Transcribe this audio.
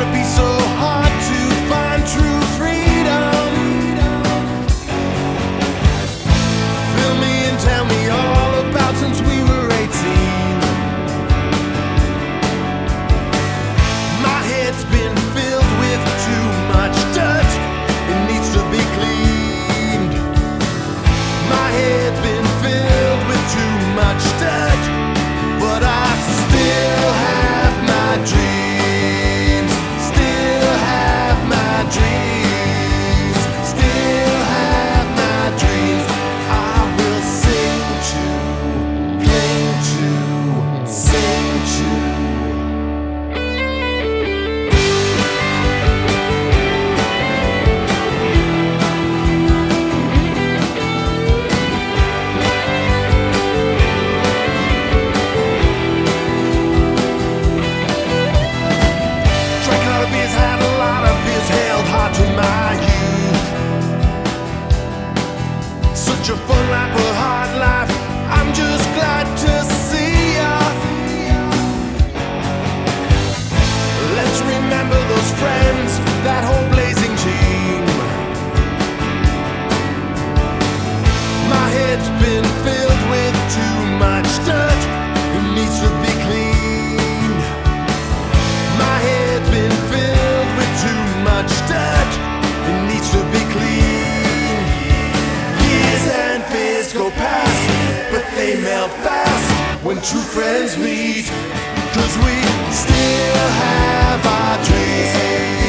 to be so Fun life, a hard life. I'm just glad to see ya. Let's remember those friends, that whole blazing. My head's been filled with too go past, but they melt fast when true friends meet. Cause we still have our dreams.